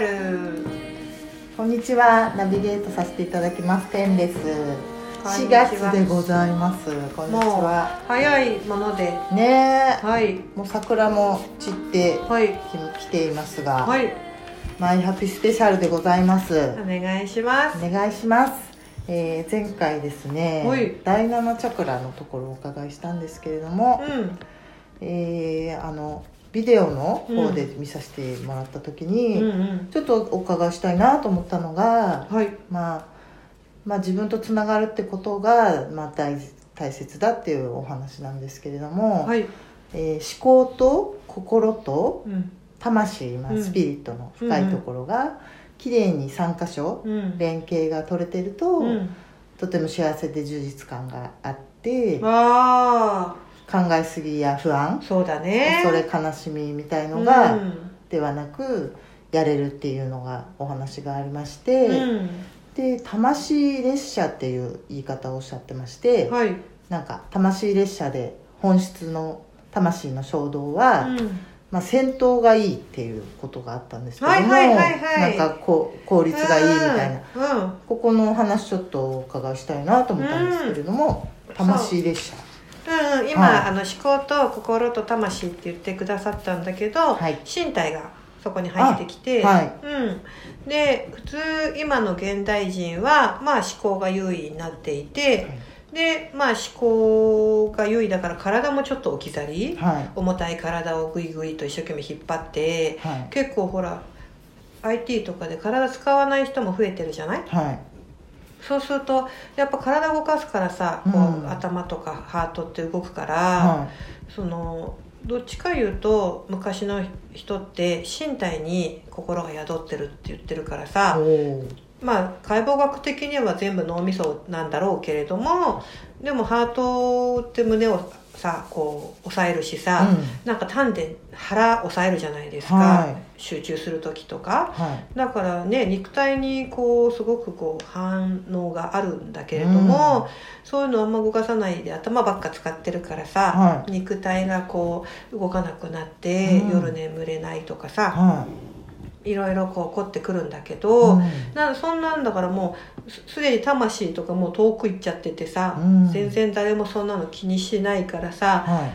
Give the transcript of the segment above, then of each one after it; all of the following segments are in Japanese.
のラジオマイハピスペシャルこんにちは。ナビゲートさせていただきます。ペンです。4こんにちは。月でございます。こんにちは。早いもので。ね。えはい。もう桜も散ってはい。き来ていますが、はい。マイハピスペシャルでございます。お願いします。お願いします、えー前回ですねはい。第7チャクラのところをお伺いしたんですけれども、うん。えーあのビデオの方で見させてもらった時に、うんうん。ちょっとお伺いしたいなと思ったのが、はい。まあ、まあ自分とつながるってことが、まあ、大大切だっていうお話なんですけれども、はい。えー思考と心とうん。魂、まあ、うん。スピリットの深いところがきれいに3箇所うん。連携が取れてると、うん。とても幸せで充実感があってえすぎや不安。あそうだね。それ悲しみみたいのが、うん。ではなくやれるっていうのがお話がありまして、うん。で魂列車っていう言い方をおっしゃってまして、はい。なんか魂列車で本質の魂の衝動は、うん。まあ、戦闘がいいっていうことがあったんですけども、なんかこう効率がいいみたいな、うん。うん。ここのお話ちょっとお伺いしたいなと思ったんですけれども、うん。魂列車うんうん、今、はい。あの思考と心と魂って言ってくださったんだけど、はい。身体がそこに入ってきて、あはい。うん、で普通今の現代人は、まあ、思考が優位になっていて、で、まあ、思考が優位だから体もちょっと置き去りはい。重たい体をグイグイと一生懸命引っ張ってはい。結構ほら IT とかで体使わない人も増えてるじゃないそうするとやっぱ体動かすからさこう、うん。頭とかハートって動くから、はそのどっちか言うと昔の人って身体に心が宿ってるって言ってるからいさまあ解剖学的には全部脳みそなんだろうけれどもでもハートって胸をさこう抑えるしさ、うん。なんか丹田腹抑えるじゃないですか、はい。集中する時とか。はい。だからね肉体にこうすごくこう反応があるんだけれども、そういうのあんま動かさないで頭ばっか使ってるからさ、は肉体がこう動かなくなって、うん。夜眠れないとかさ、はいろいろこう起こってくるんだけいど、うん。なんそんなんだからもうすすでに魂とかもう遠く行っちゃっててさ、うん。全然誰もそんなの気にしないからさはい。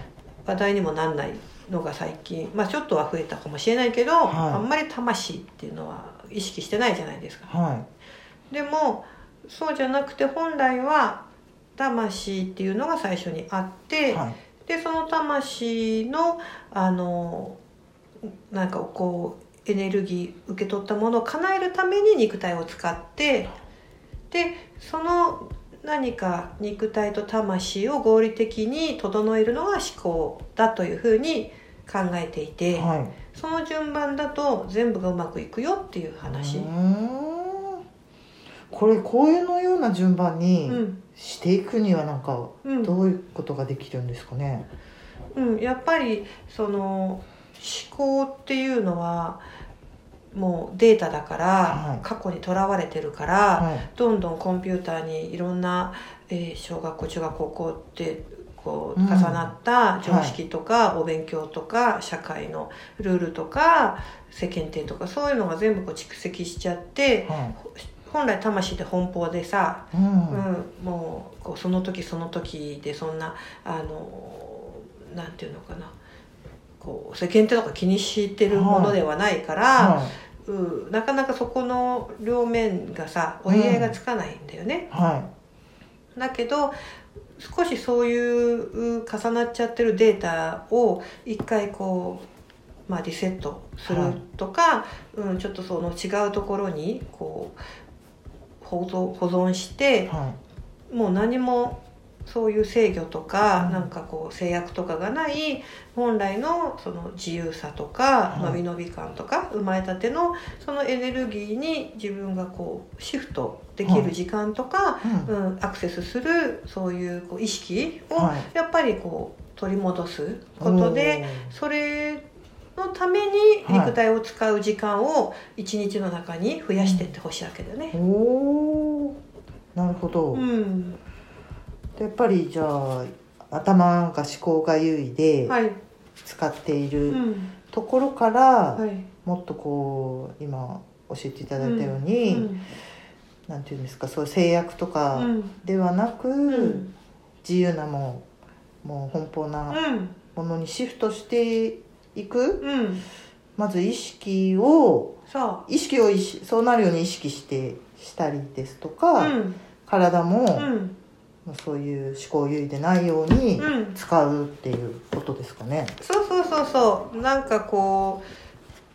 話題にもなんないのが最近。まあちょっとは増えたかもしれないけど、はい。あんまり魂っていうのは意識してないじゃないですか。はでもそうじゃなくて本来は魂っていうのが最初にあって、でその魂のあのなんかこうエネルギー受け取ったものを叶えるために肉体を使ってでその何か肉体と魂を合理的に整えるのが思考だというふうに考えていて、はい。その順番だと全部がうまくいくよっていう話。これこういうのような順番にうん。していくにはなんかうん。どういうことができるんですかね、うん、やっぱりその思考っていうのはもうデータだから、はい。過去にとらわれてるから、はい。どんどんコンピューターにいろんな、えー小学校中学高校ってこううん重なった常識とか、お勉強とか社会のルールとか世間体とかそういうのが全部こう蓄積しちゃっては本来魂って奔放でさ、いうん。うん、もうこうその時その時でそんなあのなんていうのかなこう世間体とか気にしてるものではないから、はうん、なかなかそこの両面がさ折り合いがつかないんだよね。い。はだけど少しそういう重なっちゃってるデータを一回こう、まあ、リセットするとか、うん、ちょっとその違うところにこう保存保存してい。はもう何もそういう制御とか、うん。なんかこう制約とかがない本来のその自由さとか、はい伸び伸び感とか生まれたてのそのエネルギーに自分がこうシフトできる時間とか、いうん。うん、アクセスするそういうこう意識をはい。やっぱりこう取り戻すことで、それのために肉体を使う時間を一日の中に増やしていってほしいわけだよね。おおー。なるほど、うん、でやっぱりじゃあ頭が思考が優位ではい、使っていうるん、ところから、はい。もっとこう今教えていただいたように、うん。なんていうんですかそういう制約とかうん。ではなく、うん。自由なもうもう奔放なうん。ものにシフトしていくうん。まず意識をそ意識をそうなるように意識してしたりですとうか、うん。体も、うんそういう思考を優位でないようにうん。使うっていうことですかね。そうそうそうそう。なんかこ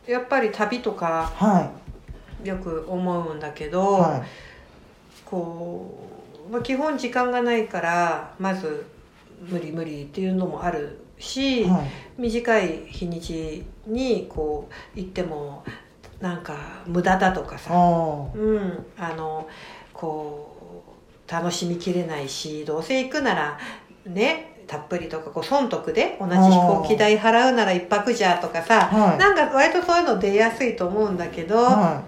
うやっぱり旅とかはよく思うんだけい、ど、はこう、まあ、基本時間がないからまず無理無理っていうのもあるし、い、はい、短い日にちにこう行ってもなんか無駄だとかさ、うん、あのこう楽しみきれないしどうせ行くならねたっぷりとかこう損得で同じ飛行機代払うなら一泊じゃとかさ、はい。なんか割とそういうの出やすいと思うんだけど、は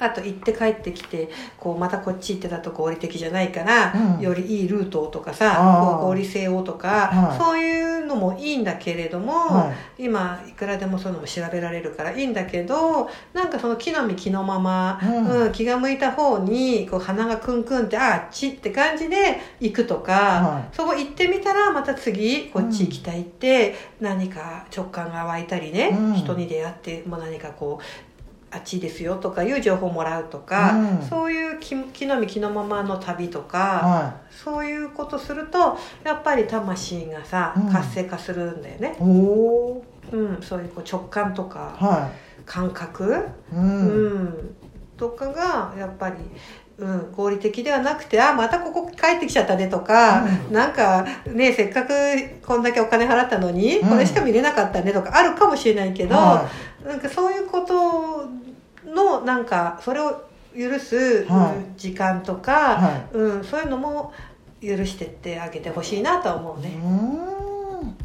あと行って帰ってきてこうまたこっち行ってたと合理的じゃないから、うん。よりいいルートとかさこう合理性をとか、はい。そういうのもいいんだけれども、はい。今いくらでもそういうのも調べられるからいいんだけどなんかその木の実木のまま、うん。うん気が向いた方にこう鼻がクンクンってああっちって感じで行くとか、はそこ行ってみたらまた次こっち行きたいって、何か直感が湧いたりね、うん。人に出会ってもう何かこうあっちですよとかいう情報をもらうとか、うん。そういう気気の身気のままの旅とか、はそういうことするとやっぱり魂がさ、うん。活性化するんだよね。うん、そういうこう直感とかは感覚、い、う、うん。んとかがやっぱり、うん、合理的ではなくてあまたここ帰ってきちゃったねとか、うなんかねせっかくこんだけお金払ったのに、うん。これしか見れなかったねとかあるかもしれないけど、はなんかそういうことのなんかそれを許す、はい。うん時間とか、はうん、そういうのも許してってあげてほしいなとは思うい、ね。うん、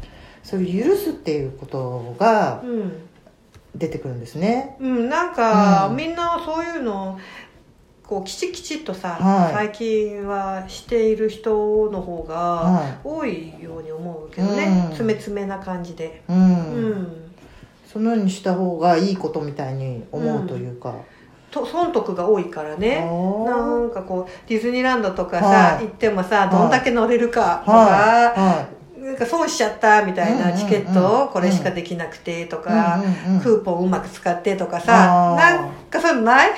そういう許すっていうことがうん。出てくるんですね。うん、なんか、うん。みんなそういうのこうきちきちっとさ、はい。最近はしている人の方がは多いように思うけどね、うん。詰め詰めな感じで。い、う、うんんそのようにした方がいいことみたいに思うというか。と損得が多いからね。なあんかこうディズニーランドとかさ、はい。行ってもさい。どんだけ乗れるかーとか、はい、はい、なんか損しちゃったみたいうんうんうん。なチケットこれしかできなくてとか、うんうんうんクーポンうまく使ってとかさなんかそういうのない？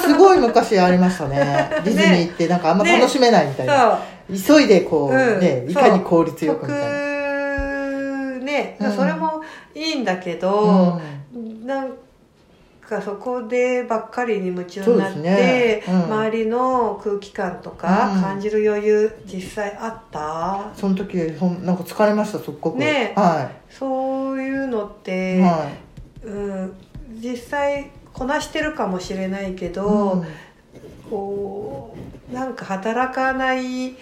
すごい昔ありました ね。ディズニー行ってなんかあんま楽しめないみたいな、そう急いでこう、う。んねいかに効率よくみたいな。得ね、うん。それもいいんだけうど、ん。なんかそこでばっかりに夢中になって、すね。うん。周りの空気感とかうん。感じる余裕実際あった、その時ほんなんか疲れましたすっごく。ねはそういうのっい、て、はうん、実際こなしてるかもしれないけいど、こうなんか働かない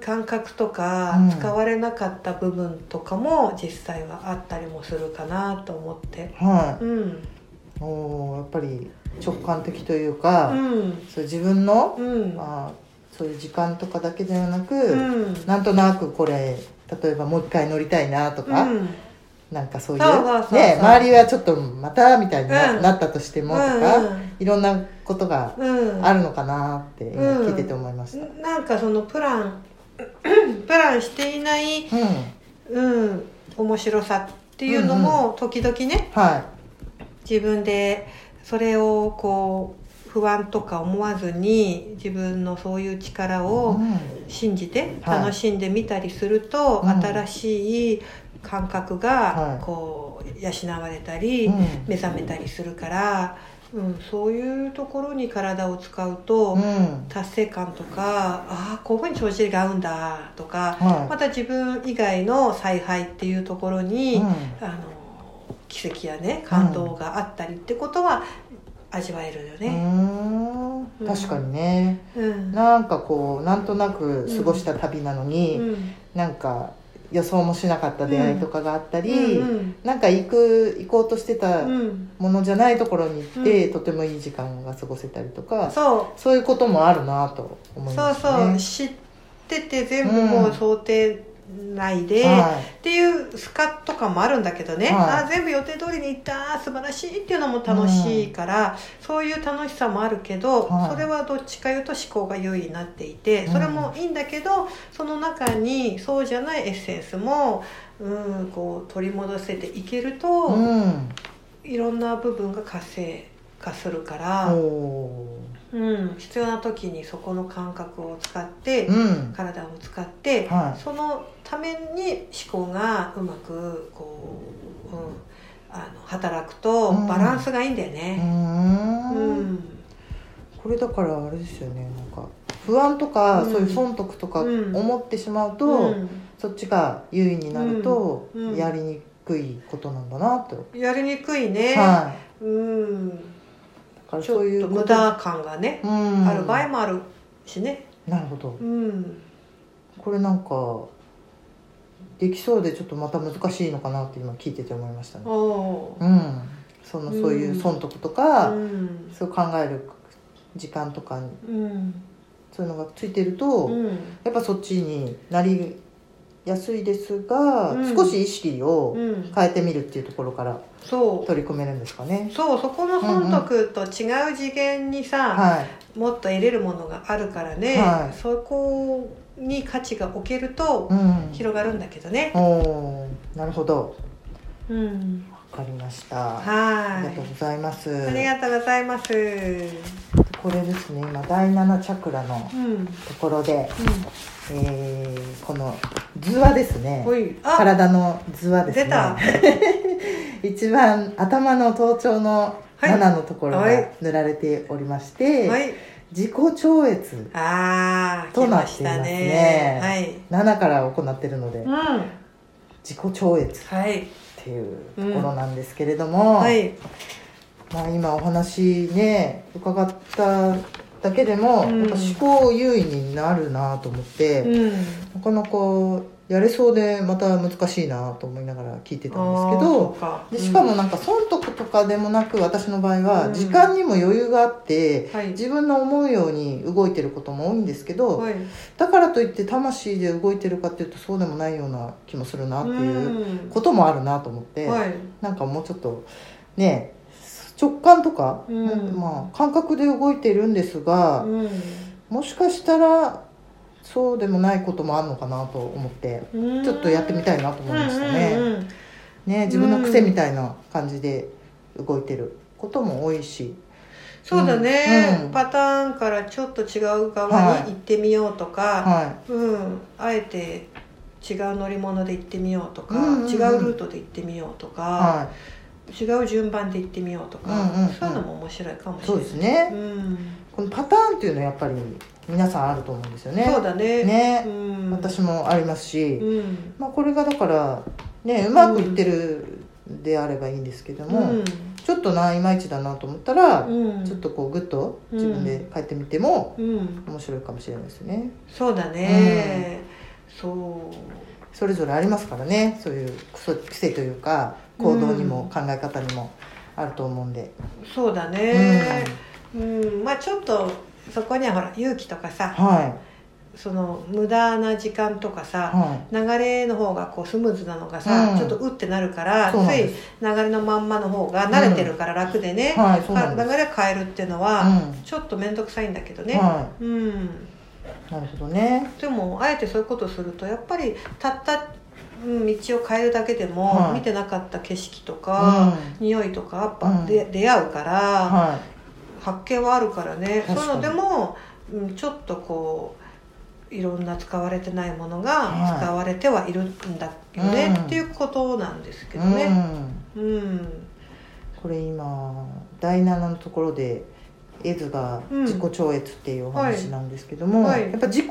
感覚とか、うん。使われなかった部分とかも実際はあったりもするかなと思って。うんはい。うん。おーやっぱり直感的というか、うん。そう自分の、うん。まあ、そういう時間とかだけではなく、うん。なんとなくこれ例えばもう一回乗りたいなとか、うん。なんかそういうね周りはちょっとまたみたいにな,、ったとしてもとか、うんいろんなことがうん。あるのかなって今うん聞いてて思いました。なんかそのプランプランしていない、うん、うん、面白さっていうのも時々ね、は自分でそれをこう不安とか思わずに自分のそういう力い、をうん。信じてはい。楽しんでみたりすると、うん。新しい感覚はい。がこう養われたり、うん。目覚めたりするから、うん、そういうところに体を使うと、うん。達成感とかああこういうふうに調子が合うんだとか、はい。また自分以外の采配っていうところに、うん。あの奇跡やね感動があったりってことは味わえるようね。確かにね、うん。なんかこうなんとなく過ごした旅なのに、うん。なんか予想もしなかった出会いとかがあったり、うんなんか行く行こうとしてたうん。ものじゃないところに行って、とてもいい時間が過ごせたりとかそう。そういうこともあるなと思いそうますね。そう。知ってて全部もう想定ないで、はっていうスカとかもあるんだけどね、はい。あ全部予定通りに行った。素晴らしいっていうのも楽しいから、そういう楽しさもあるけど、はい。それはどっちかいうと思考が優位になっていてそれもいいんだけど、その中にそうじゃないエッセンスも、うん、こう取り戻せていけると、いうん。いろんな部分が活性化するから、おうん、必要な時にそこの感覚を使って、ーうん。体を使って、はい。そのために思考がうまくこう、うん、あの働くとうん。バランスがいいんだようーね。ん。うん。これだからあれですよね。なんか不安とか、うん。そういう損得とかうん。思ってしまうと、うん。そっちが優位になると、うん。うん。やりにくいことなんだなと、やりにくいね、はうん、からちょっそういう無駄感がね、うん。ある場合もあるしね。なるほど。うん、これなんかできそうでちょっとまた難しいのかなって今聞いてて思いましたね。うん。そのそういう損得とか、うん。そう考える時間とかにうん。そういうのがついてると、うん。やっぱそっちになりやすいですが、うん少し意識をうん、変えてみるっていうところからそう取り組めるんですかね。そうそこの損得と違う次元にさ、はい、もっと得れるものがあるからね、はいそこに価値が置けるとうん、広がるんだけどね。おーなるほどうん、わかりました。あはりがとうございます。い。ありがとうございます。これですね今第七チャクラのところで、えーこの図話ですね体の図話ですね。一番頭の頭頂のはい7のところがはい塗られておりまして、はい。自己超越となっていますたねね。はい。7から行ってるのでうん、は自己超越っい。ていうところなんですけれども、はい。まあ、今お話ね伺っただけでも、うんやっぱ思考優位になるなと思って、うん。なかなかやれそうでまた難しいなと思いながら聞いてたんですけどでしかもなんか損得とかでもなく私の場合うんは時間にも余裕があって、はい。自分の思うように動いてることも多いんですけど、はい。だからといって魂で動いてるかっていうとそうでもないような気もするなっていううこともあるなと思って、ん。はい。なんかもうちょっとね直感とか、うん。まあ、感覚で動いてるんですが、うん。もしかしたらそうでもないこともあるのかなと思ってうん。ちょっとやってみたいなと思いましたね,、うんうんうんね自分の癖みたいな感じで動いてることも多いし、そうだね、うんパターンからちょっと違う側に行ってみようとか、はうん、あえて違う乗り物で行ってみようとか、うんうんうん。違うルートで行ってみようとい、か、は違う順番で行ってみようとか、うんうんうん。そういうのも面白いかもい、しれない。そうですね、うん、このパターンっていうのはやっぱり皆さんあると思うんですよね。そうだね。ね。うん、私もありますし、うん。まあ、これがだからねうまくいってるであればいいんですけども、うん。ちょっとないまいちだなと思ったら、うん。ちょっとこうグッと自分で変えてみてもうん、面白いかもしれないですね。そうだね、そう。それぞれありますからね。そういう癖癖というか行動にも考え方にもあると思うんで、そうだね。うん、まあちょっとそこにはほら勇気とかさはその無駄な時間とかいさ、は流れの方がこうスムーズなのがさ、うん。ちょっとうってなるからつい流れのまんまの方が慣れてるから楽でね、うなんです。流れ変えるっていうのうは、ん。ちょっと面倒くさいんだけどね、はうん。いなるほどね。でもあえてそういうことをするとやっぱりたった、うん、道を変えるだけでも、はい。見てなかった景色とか、匂いとかやっぱで、出会うから、は発見はあるからね。そういうのでも、うん、ちょっとこういろんな使われてないものがはい。使われてはいるんだよね、うん。っていうことなんですけい、どね。うん。うん、これ今第7のところで絵図がうん。自己超越っていうお話なんですけども、はい。はい。やっぱ自己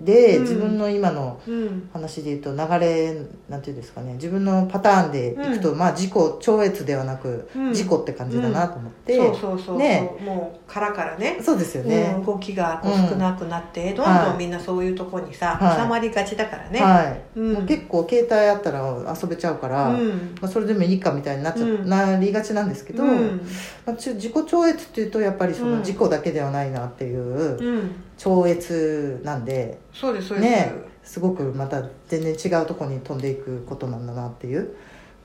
でうん。自分の今のうん、話で言うと流れなんていうんですかね。自分のパターンでいくと、まあ自己超越ではなく、うん。自己って感じだなと思って、そうそうそうね。もう殻からね。そうですよね。うん、、動きが少なくなって、どんどはい。んみんなそういうとこにさ、はい。収まりがちだからね、はい、うん。もう結構携帯あったら遊べちゃうから、うん。まあ、それでもいいかみたいになっちゃ、うん。なりがちなんですけど、うん。まあ、自己超越っていうとやっぱりそのうん。自己だけではないなっていう、うん、超越なんでそうですそうです、ねすごくまた全然違うところに飛んでいくことなんだなっていう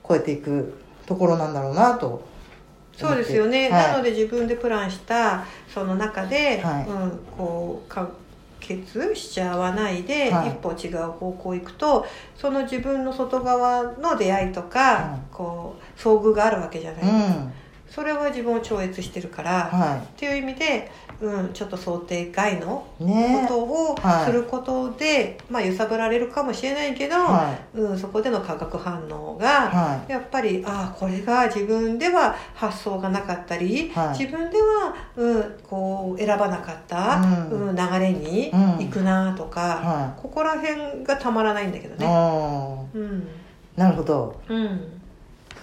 超えていくところなんだろうなとそうですよね、はい。なので自分でプランしたその中で、はい。うん、こう完結しちゃわないで、はい。一歩違う方向行くとその自分の外側の出会いとか、はいこう遭遇があるわけじゃない、うんそれは自分を超越してるから、はっていう意味で、うん、ちょっと想定外のいね。ことをはいすることで、まあ揺さぶられるかもしれないけど、はうん、そこでの化学反応いが、はやっぱりああこれが自分では発想がなかったり、はい。自分では、うん、こう選ばなかった、うん。うん流れにうん。行くなとか、はここら辺がたまらないんだけどいね。あうん。あなるほど。うん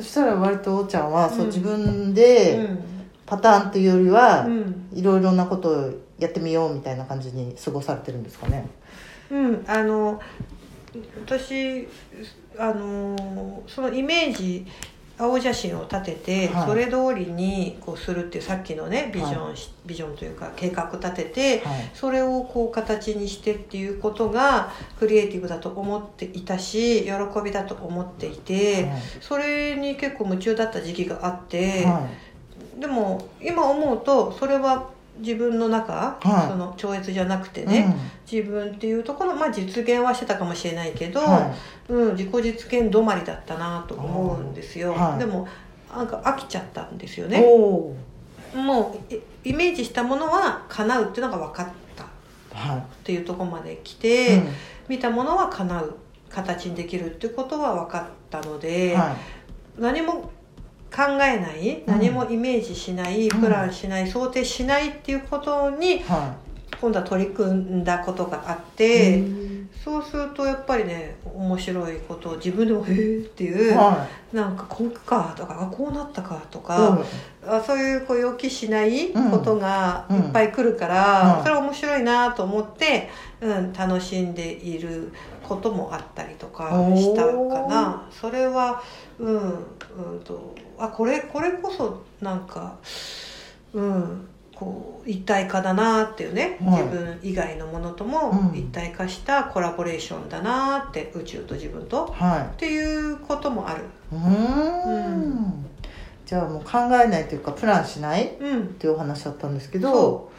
そしたら割とおーちゃんは、そううん自分うでん。パターンというよりは、うん。いろいろなことをやってみようみたいな感じに過ごされてるんですかね？うん、あの私あのそのイメージ青写真を立てて、はい。それ通りにこうするっていうさっきのねビジョン、ビジョンというか計画立ててはい。それをこう形にしてっていうことがクリエイティブだと思っていたし喜びだと思っていて、それに結構夢中だった時期があって、はでも今思うとそれは自分の中、はい。その超越じゃなくていね、自分っていうところ、まあ、実現はしてたかもしれないけど、うんはうん、自己実現止まりだったなと思うんですよ、はい。でもなんか飽きちゃったんですよい、ねもうイイメージしたものは叶うっていうのが分かった。っはていうところまで来い、て、うん。見たものは叶う形にできるっていうことは分かったので、は何も考えない何もイメージしない、うん。プランしない想定しないっていうことに今度は取り組んだことがあっいて、うんそうするとやっぱりね面白いことを自分でも「へえ」っていう、はなんかこうかとかあこうなったかといか、あそういうこう予期しないことがいっぱい来るから、うん。それ面白いなと思って、うん、楽しんでいることもあったりとかしたかな。それはうん、うんとあこれこれこそなんかうんこう一体化だなっていうね、はい。自分以外のものともうん。一体化したコラボレーションだなって宇宙と自分とはっていうこともある。いうーん。じゃあもう考えないというかプランしないっうん。ていうお話だったんですけど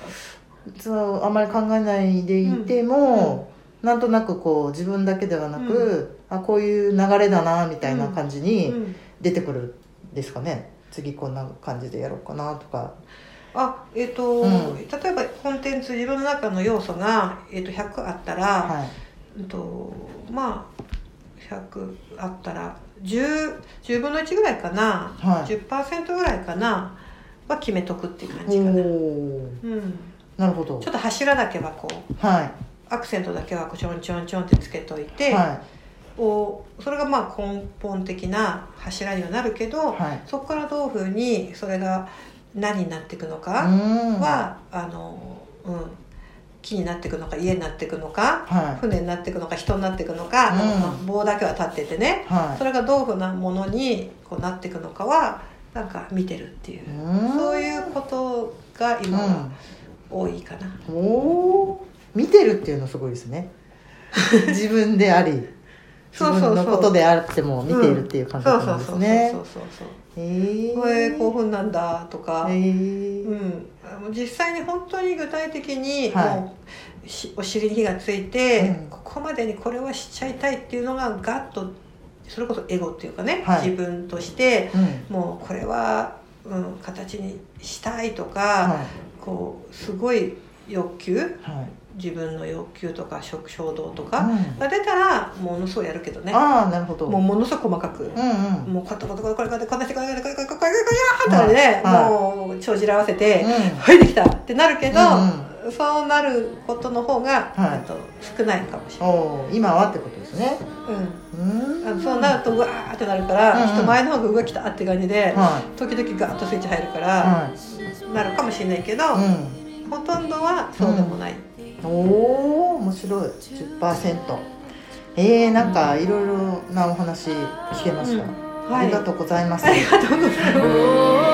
そう。あまり考えないでいても、なんとなくこう自分だけではなく、あこういう流れだなみたいな感じうにん。出てくるんですかね、次こんな感じでやろうかなとかあえっ、と、うん。例えばコンテンツ自分の中の要素が、えっと100あったら、はい。うんとまあ100あったら 10, 10分の1ぐらいかな、はい。10%ぐらいかな。は決めとくっていう感おじかな、おうん、なるほど。ちょっと柱だけはこうはアクセントだけはこうちょんちょんちょんってつけといいて、はこうそれがまあ根本的な柱にはなるけど、いはい。そこからどういうふうにそれが何になっていくのか、うん。はあの、うん、木になっていくのか家になっていくのかは船になっていくのか人になっていくのか、うん。棒だけは立っててね。い。はそれがどういうふうなものにこうなっていくのかはなんか見てるっていう。い、うん。そういうことが今は多いかな。うん、おお見てるっていうのすごいですね。自分であり。自そうそうそう。分のことであっても見ているっていう感覚なんですね。そうそうそうそうへえそうこれ興奮なんだとか、うん、実際に本当に具体的にはい。もうしお尻に火がついて、うん。ここまでにこれはしちゃいたいっていうのがガッとそれこそエゴっていうかね、はい。自分としてうん。もうこれは、うん、形にしたいとか、はこうすごい欲求いはい自分の欲求とか食衝動とかうん。が出たらものすごいやるけどね。ああなるほど。もうものすごく細かく。うんうん。もうこれこれこれこれこれこれこれこれこれこれこれこれこれこれとかね、はいもう帳尻合わせて、うんはいできたってなるけど、うそうなることの方が、はいあと少ないかもしれない、今はってことですねうん、そうなるとうわーってなるから、人前の方が動きたって感じで、は時々ガーッとスイッチ入るかいら、はなるかもしれないけど、いほとんどはそうでもない、うんおお面白い。10%えー、なんかいろいろなお話聞けました、うん。はい。ありがとうございます、ありがとうございます